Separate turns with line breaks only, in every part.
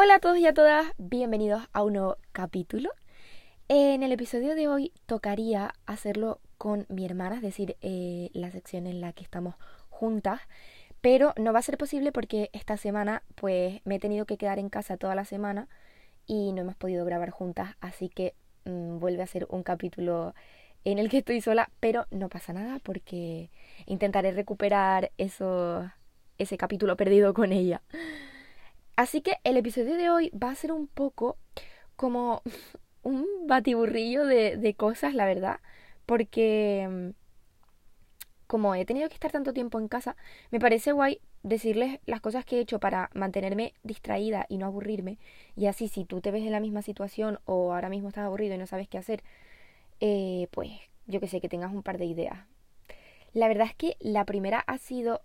Hola a todos y a todas, bienvenidos a un nuevo capítulo. En el episodio de hoy tocaría hacerlo con mi hermana, es decir, eh, la sección en la que estamos juntas, pero no va a ser posible porque esta semana pues me he tenido que quedar en casa toda la semana y no hemos podido grabar juntas, así que mm, vuelve a ser un capítulo en el que estoy sola, pero no pasa nada porque intentaré recuperar eso, ese capítulo perdido con ella. Así que el episodio de hoy va a ser un poco como un batiburrillo de, cosas, la verdad, porque mm, como he tenido que estar tanto tiempo en casa, me parece guay decirles las cosas que he hecho para mantenerme distraída y no aburrirme. Y así, si tú te ves en la misma situación o ahora mismo estás aburrido y no sabes qué hacer, eh, pues yo que sé, que tengas un par de ideas. La verdad es que la primera ha sido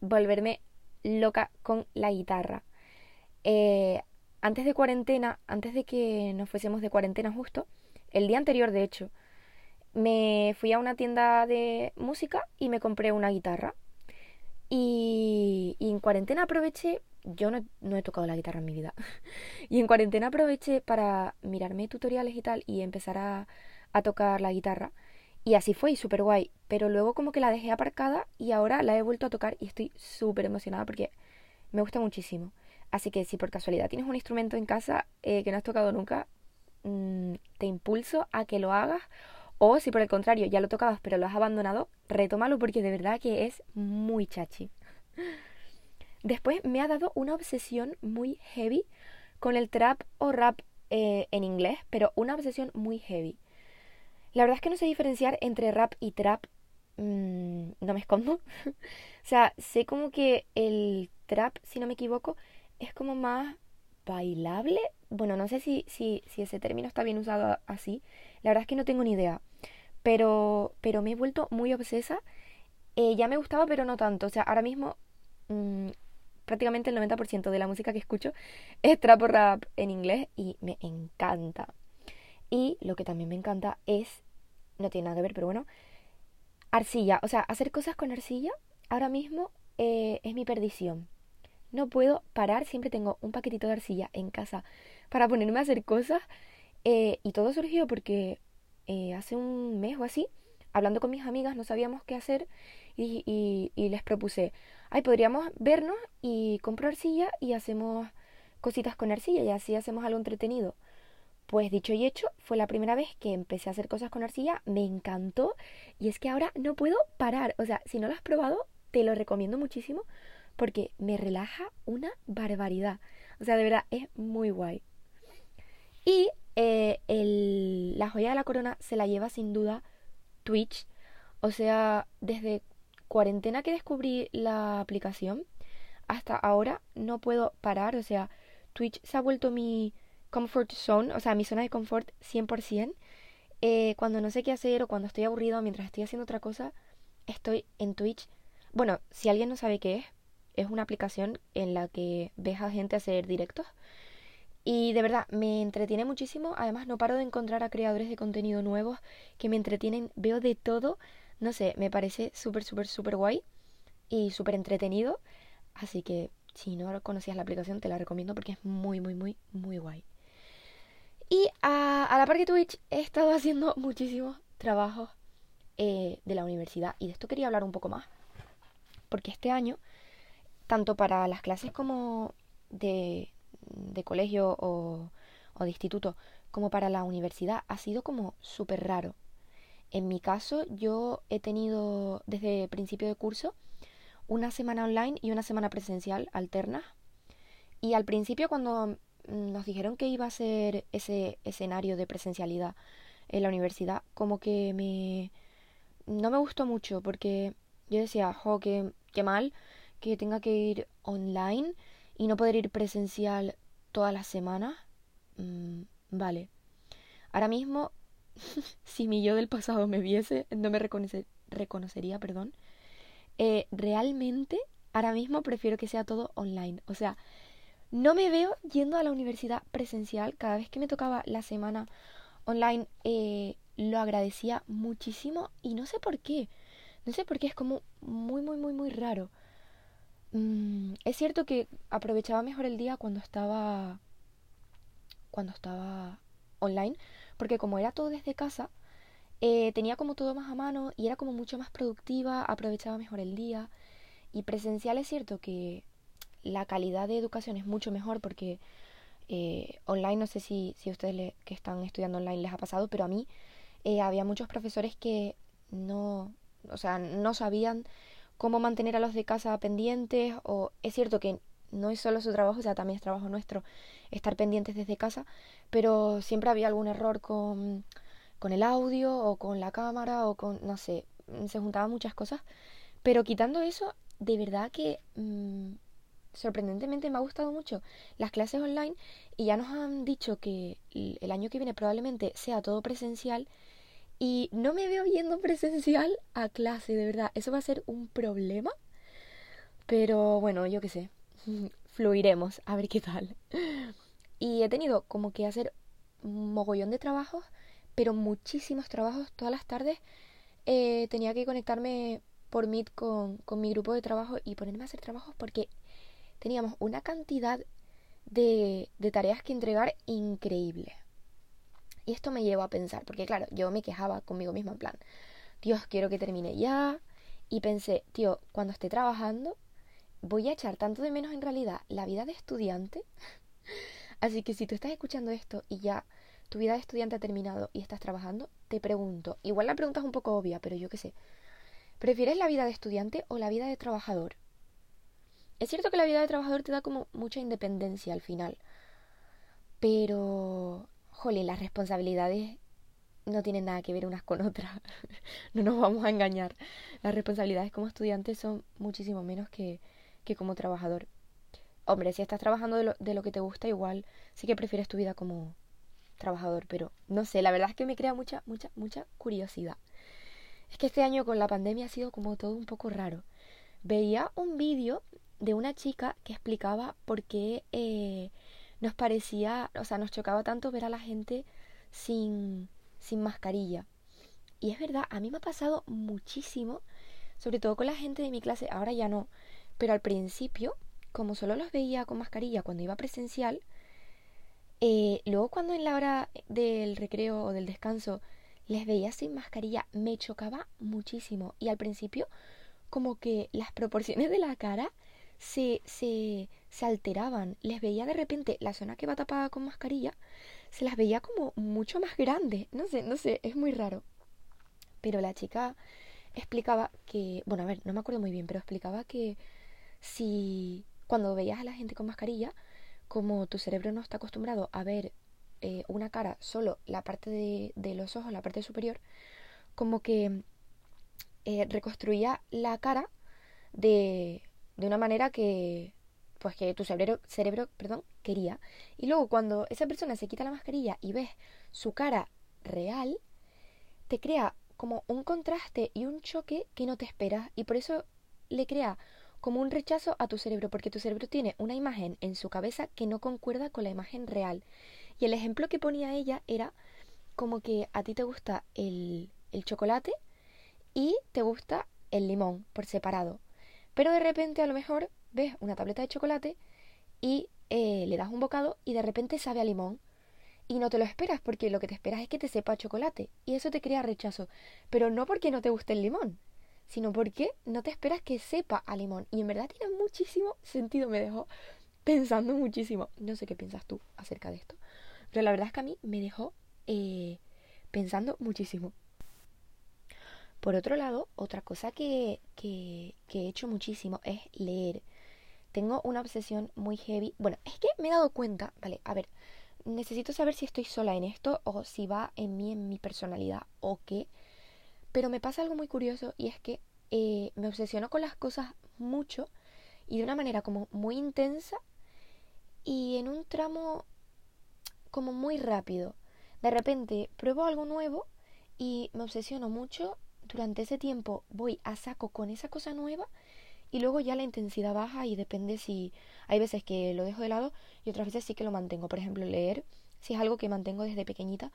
volverme loca con la guitarra. Eh, antes de cuarentena, antes de que nos fuésemos de cuarentena justo, el día anterior de hecho, me fui a una tienda de música y me compré una guitarra. Y, en cuarentena aproveché, yo no, no, he tocado la guitarra en mi vida, y en cuarentena aproveché para mirarme tutoriales y tal y empezar a, a tocar la guitarra. Y así fue, y súper guay. Pero luego como que la dejé aparcada y ahora la he vuelto a tocar y estoy súper emocionada porque me gusta muchísimo. Así que si por casualidad tienes un instrumento en casa eh, que no has tocado nunca, mmm, te impulso a que lo hagas. O si por el contrario ya lo tocabas pero lo has abandonado, retómalo porque de verdad que es muy chachi. Después me ha dado una obsesión muy heavy con el trap o rap eh, en inglés, pero una obsesión muy heavy. La verdad es que no sé diferenciar entre rap y trap. Mm, no me escondo. o sea, sé como que el trap, si no me equivoco, es como más bailable. Bueno, no sé si, si, ese término está bien usado así. La verdad es que no tengo ni idea. Pero, pero me he vuelto muy obsesa. Eh, ya me gustaba, pero no tanto. O sea, ahora mismo mmm, prácticamente el 90% de la música que escucho es trap rap en inglés y me encanta. Y lo que también me encanta es no tiene nada que ver, pero bueno, arcilla, o sea, hacer cosas con arcilla ahora mismo eh, es mi perdición. No puedo parar, siempre tengo un paquetito de arcilla en casa para ponerme a hacer cosas. Eh, y todo surgió porque eh, hace un mes o así, hablando con mis amigas, no sabíamos qué hacer y, y, y les propuse, ay, podríamos vernos y compro arcilla y hacemos cositas con arcilla y así hacemos algo entretenido. Pues dicho y hecho, fue la primera vez que empecé a hacer cosas con arcilla, me encantó y es que ahora no puedo parar. O sea, si no lo has probado, te lo recomiendo muchísimo porque me relaja una barbaridad. O sea, de verdad, es muy guay. Y eh, la joya de la corona se la lleva sin duda Twitch. O sea, desde cuarentena que descubrí la aplicación hasta ahora no puedo parar. O sea, Twitch se ha vuelto mi comfort zone, o sea, mi zona de confort 100%. Eh, cuando no sé qué hacer o cuando estoy aburrido mientras estoy haciendo otra cosa, estoy en Twitch. Bueno, si alguien no sabe qué es, es una aplicación en la que ves a gente hacer directos. Y de verdad, me entretiene muchísimo. Además, no paro de encontrar a creadores de contenido nuevos que me entretienen. Veo de todo. No sé, me parece súper, súper, súper guay y súper entretenido. Así que si no conocías la aplicación, te la recomiendo porque es muy, muy, muy, muy guay. Y a, la par que Twitch he estado haciendo muchísimos trabajos eh, de la universidad y de esto quería hablar un poco más. Porque este año, tanto para las clases como de, de colegio o, o de instituto, como para la universidad, ha sido como súper raro. En mi caso, yo he tenido desde principio de curso una semana online y una semana presencial alternas. Y al principio, cuando nos dijeron que iba a ser ese escenario de presencialidad en la universidad, como que me no me gustó mucho porque yo decía, jo, qué mal que tenga que ir online y no poder ir presencial todas las semanas. Mm, vale. Ahora mismo, si mi yo del pasado me viese, no me reconocería, perdón. Eh, realmente, ahora mismo prefiero que sea todo online. O sea, no me veo yendo a la universidad presencial. Cada vez que me tocaba la semana online eh, lo agradecía muchísimo y no sé por qué. No sé por qué es como muy, muy, muy, muy raro. Mm, es cierto que aprovechaba mejor el día cuando estaba cuando estaba online, porque como era todo desde casa, eh, tenía como todo más a mano y era como mucho más productiva, aprovechaba mejor el día. Y presencial es cierto que la calidad de educación es mucho mejor porque eh, online, no sé si, si ustedes que están estudiando online les ha pasado, pero a mí eh, había muchos profesores que no, o sea, no sabían cómo mantener a los de casa pendientes o es cierto que no es solo su trabajo, o sea, también es trabajo nuestro estar pendientes desde casa, pero siempre había algún error con, con el audio o con la cámara o con, no sé, se juntaban muchas cosas, pero quitando eso, de verdad que mm, sorprendentemente me ha gustado mucho las clases online y ya nos han dicho que el año que viene probablemente sea todo presencial y no me veo yendo presencial a clase, de verdad, eso va a ser un problema. Pero bueno, yo qué sé, fluiremos, a ver qué tal. Y he tenido como que hacer un mogollón de trabajos, pero muchísimos trabajos todas las tardes. Eh, tenía que conectarme por Meet con, con mi grupo de trabajo y ponerme a hacer trabajos porque teníamos una cantidad de, de tareas que entregar increíble. Y esto me llevó a pensar, porque claro, yo me quejaba conmigo misma en plan, Dios, quiero que termine ya. Y pensé, tío, cuando esté trabajando, voy a echar tanto de menos en realidad la vida de estudiante. Así que si tú estás escuchando esto y ya tu vida de estudiante ha terminado y estás trabajando, te pregunto, igual la pregunta es un poco obvia, pero yo qué sé, ¿prefieres la vida de estudiante o la vida de trabajador? Es cierto que la vida de trabajador te da como mucha independencia al final, pero, jolín, las responsabilidades no tienen nada que ver unas con otras. no nos vamos a engañar. Las responsabilidades como estudiante son muchísimo menos que, que como trabajador. Hombre, si estás trabajando de lo, de lo que te gusta, igual sí que prefieres tu vida como trabajador, pero no sé, la verdad es que me crea mucha, mucha, mucha curiosidad. Es que este año con la pandemia ha sido como todo un poco raro. Veía un vídeo de una chica que explicaba por qué eh, nos parecía, o sea, nos chocaba tanto ver a la gente sin, sin mascarilla. Y es verdad, a mí me ha pasado muchísimo, sobre todo con la gente de mi clase, ahora ya no, pero al principio, como solo los veía con mascarilla cuando iba presencial, eh, luego cuando en la hora del recreo o del descanso les veía sin mascarilla, me chocaba muchísimo. Y al principio, como que las proporciones de la cara se, se, se alteraban. Les veía de repente la zona que va tapada con mascarilla, se las veía como mucho más grandes. No sé, no sé, es muy raro. Pero la chica explicaba que, bueno, a ver, no me acuerdo muy bien, pero explicaba que si cuando veías a la gente con mascarilla, como tu cerebro no está acostumbrado a ver eh, una cara, solo la parte de, los ojos, la parte superior, como que eh, reconstruía la cara de, de una manera que pues que tu cerebro, cerebro perdón, quería. Y luego cuando esa persona se quita la mascarilla y ves su cara real, te crea como un contraste y un choque que no te esperas y por eso le crea como un rechazo a tu cerebro, porque tu cerebro tiene una imagen en su cabeza que no concuerda con la imagen real. Y el ejemplo que ponía ella era como que a ti te gusta el, el chocolate y te gusta el limón por separado. Pero de repente a lo mejor ves una tableta de chocolate y eh, le das un bocado y de repente sabe a limón. Y no te lo esperas porque lo que te esperas es que te sepa chocolate. Y eso te crea rechazo. Pero no porque no te guste el limón, sino porque no te esperas que sepa a limón. Y en verdad tiene muchísimo sentido, me dejó pensando muchísimo. No sé qué piensas tú acerca de esto, pero la verdad es que a mí me dejó eh, pensando muchísimo. Por otro lado, otra cosa que, que, he hecho muchísimo es leer. Tengo una obsesión muy heavy. Bueno, es que me he dado cuenta, vale, a ver, necesito saber si estoy sola en esto o si va en mí, en mi personalidad o qué. Pero me pasa algo muy curioso y es que eh, me obsesiono con las cosas mucho y de una manera como muy intensa y en un tramo como muy rápido. De repente pruebo algo nuevo y me obsesiono mucho. Durante ese tiempo voy a saco con esa cosa nueva y luego ya la intensidad baja y depende si hay veces que lo dejo de lado y otras veces sí que lo mantengo. Por ejemplo, leer, si es algo que mantengo desde pequeñita.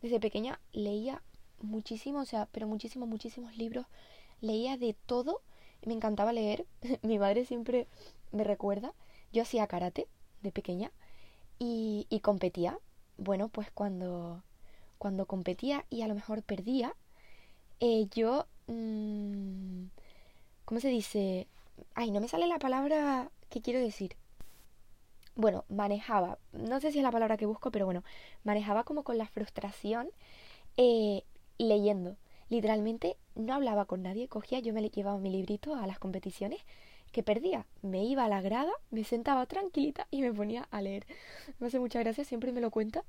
Desde pequeña leía muchísimo, o sea, pero muchísimos, muchísimos libros. Leía de todo. me encantaba leer. Mi madre siempre me recuerda. Yo hacía karate de pequeña y, y competía. Bueno, pues cuando, cuando competía y a lo mejor perdía, eh, yo... Mmm, ¿Cómo se dice? Ay, no me sale la palabra que quiero decir. Bueno, manejaba, no sé si es la palabra que busco, pero bueno, manejaba como con la frustración eh, leyendo. Literalmente no hablaba con nadie, cogía, yo me llevaba mi librito a las competiciones que perdía. Me iba a la grada, me sentaba tranquilita y me ponía a leer. Me hace mucha gracia, siempre me lo cuenta.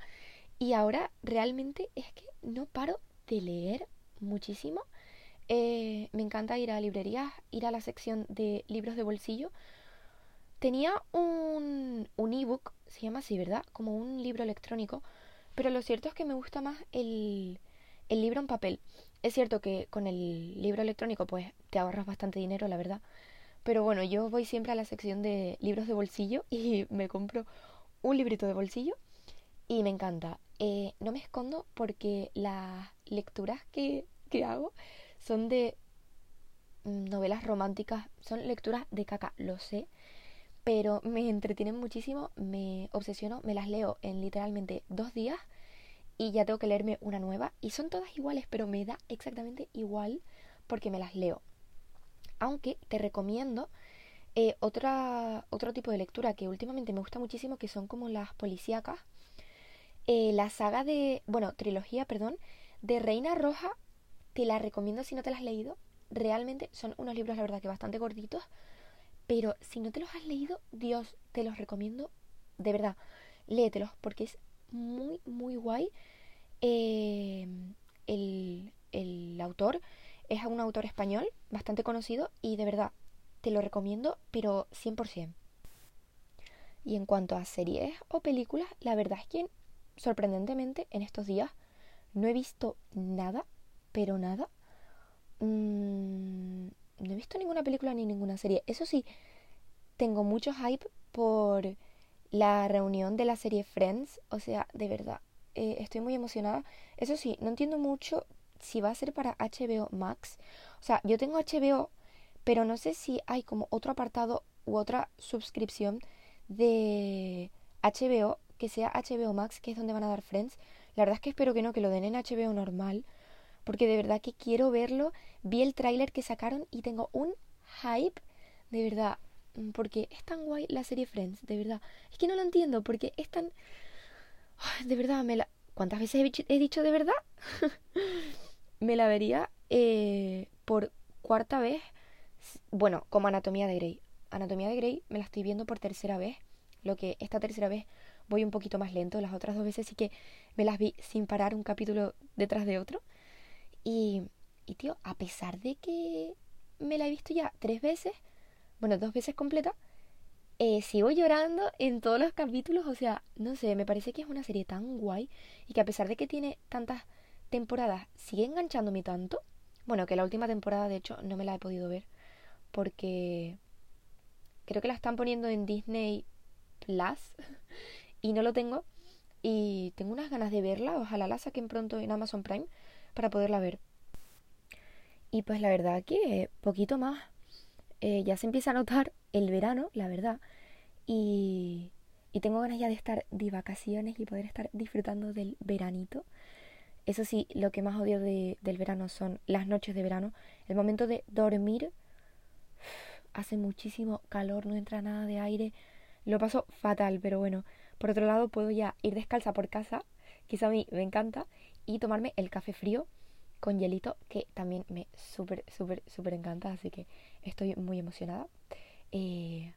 Y ahora realmente es que no paro de leer muchísimo. Eh, me encanta ir a librerías, ir a la sección de libros de bolsillo. Tenía un, un ebook, se llama así, ¿verdad? Como un libro electrónico. Pero lo cierto es que me gusta más el, el libro en papel. Es cierto que con el libro electrónico pues te ahorras bastante dinero, la verdad. Pero bueno, yo voy siempre a la sección de libros de bolsillo y me compro un librito de bolsillo y me encanta. Eh, no me escondo porque las lecturas que, hago son de novelas románticas, son lecturas de caca, lo sé, pero me entretienen muchísimo, me obsesiono, me las leo en literalmente dos días y ya tengo que leerme una nueva y son todas iguales, pero me da exactamente igual porque me las leo. Aunque te recomiendo eh, otra, otro tipo de lectura que últimamente me gusta muchísimo, que son como las policíacas. Eh, la saga de, bueno, trilogía, perdón, de Reina Roja, te la recomiendo si no te la has leído. Realmente son unos libros, la verdad, que bastante gorditos. Pero si no te los has leído, Dios, te los recomiendo. De verdad, léetelos porque es muy, muy guay. Eh, el, el autor es un autor español bastante conocido y de verdad te lo recomiendo, pero 100%. Y en cuanto a series o películas, la verdad es que sorprendentemente en estos días no he visto nada, pero nada. Mm, no he visto ninguna película ni ninguna serie. Eso sí, tengo mucho hype por la reunión de la serie Friends. O sea, de verdad, eh, estoy muy emocionada. Eso sí, no entiendo mucho si va a ser para HBO Max. O sea, yo tengo HBO, pero no sé si hay como otro apartado u otra suscripción de HBO que sea HBO Max, que es donde van a dar Friends. La verdad es que espero que no, que lo den en HBO normal, porque de verdad que quiero verlo. Vi el tráiler que sacaron y tengo un hype, de verdad, porque es tan guay la serie Friends, de verdad. Es que no lo entiendo, porque es tan... De verdad, me la... ¿Cuántas veces he dicho de verdad? me la vería eh, por cuarta vez, bueno, como Anatomía de Grey. Anatomía de Grey me la estoy viendo por tercera vez, lo que esta tercera vez voy un poquito más lento, las otras dos veces sí que me las vi sin parar un capítulo detrás de otro. Y, y tío, a pesar de que me la he visto ya tres veces, bueno, dos veces completa, eh, sigo llorando en todos los capítulos, o sea, no sé, me parece que es una serie tan guay y que a pesar de que tiene tantas temporadas sigue enganchándome tanto. Bueno, que la última temporada de hecho no me la he podido ver porque creo que la están poniendo en Disney Plus y no lo tengo y tengo unas ganas de verla, ojalá la saquen pronto en Amazon Prime para poderla ver. Y pues la verdad que poquito más. Eh, ya se empieza a notar el verano, la verdad. Y, y tengo ganas ya de estar de vacaciones y poder estar disfrutando del veranito. Eso sí, lo que más odio de, del verano son las noches de verano. El momento de dormir. Hace muchísimo calor, no entra nada de aire. Lo paso fatal, pero bueno. Por otro lado, puedo ya ir descalza por casa, que a mí me encanta, y tomarme el café frío con hielito, que también me súper, súper, súper encanta. Así que estoy muy emocionada. Eh,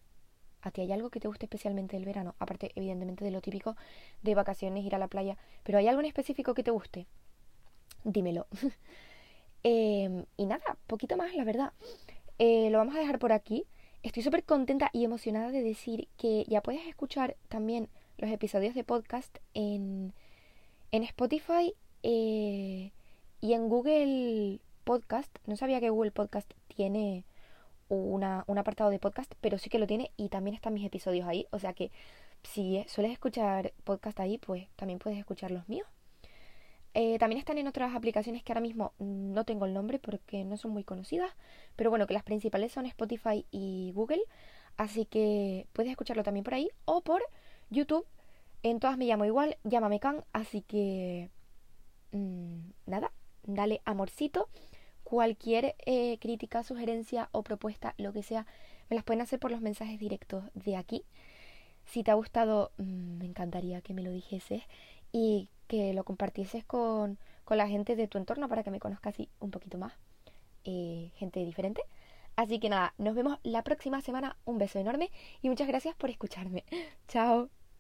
¿A ti hay algo que te guste especialmente del verano? Aparte, evidentemente, de lo típico de vacaciones, ir a la playa. Pero ¿hay algo en específico que te guste? Dímelo. Em, y nada, poquito más, la verdad. Eh, lo vamos a dejar por aquí. Estoy súper contenta y emocionada de decir que ya puedes escuchar también los episodios de podcast en, en Spotify eh, y en Google Podcast. No sabía que Google Podcast tiene una, un apartado de podcast, pero sí que lo tiene y también están mis episodios ahí. O sea que si sueles escuchar podcast ahí, pues también puedes escuchar los míos. Eh, también están en otras aplicaciones que ahora mismo no tengo el nombre porque no son muy conocidas, pero bueno, que las principales son Spotify y Google, así que puedes escucharlo también por ahí o por YouTube. En todas me llamo igual, llámame Can, así que mm, nada, dale amorcito. Cualquier eh, crítica, sugerencia o propuesta, lo que sea, me las pueden hacer por los mensajes directos de aquí. Si te ha gustado, mm, me encantaría que me lo dijeses y que lo compartieses con, con la gente de tu entorno para que me conozcas un poquito más, eh, gente diferente. Así que nada, nos vemos la próxima semana. Un beso enorme y muchas gracias por escucharme. Chao.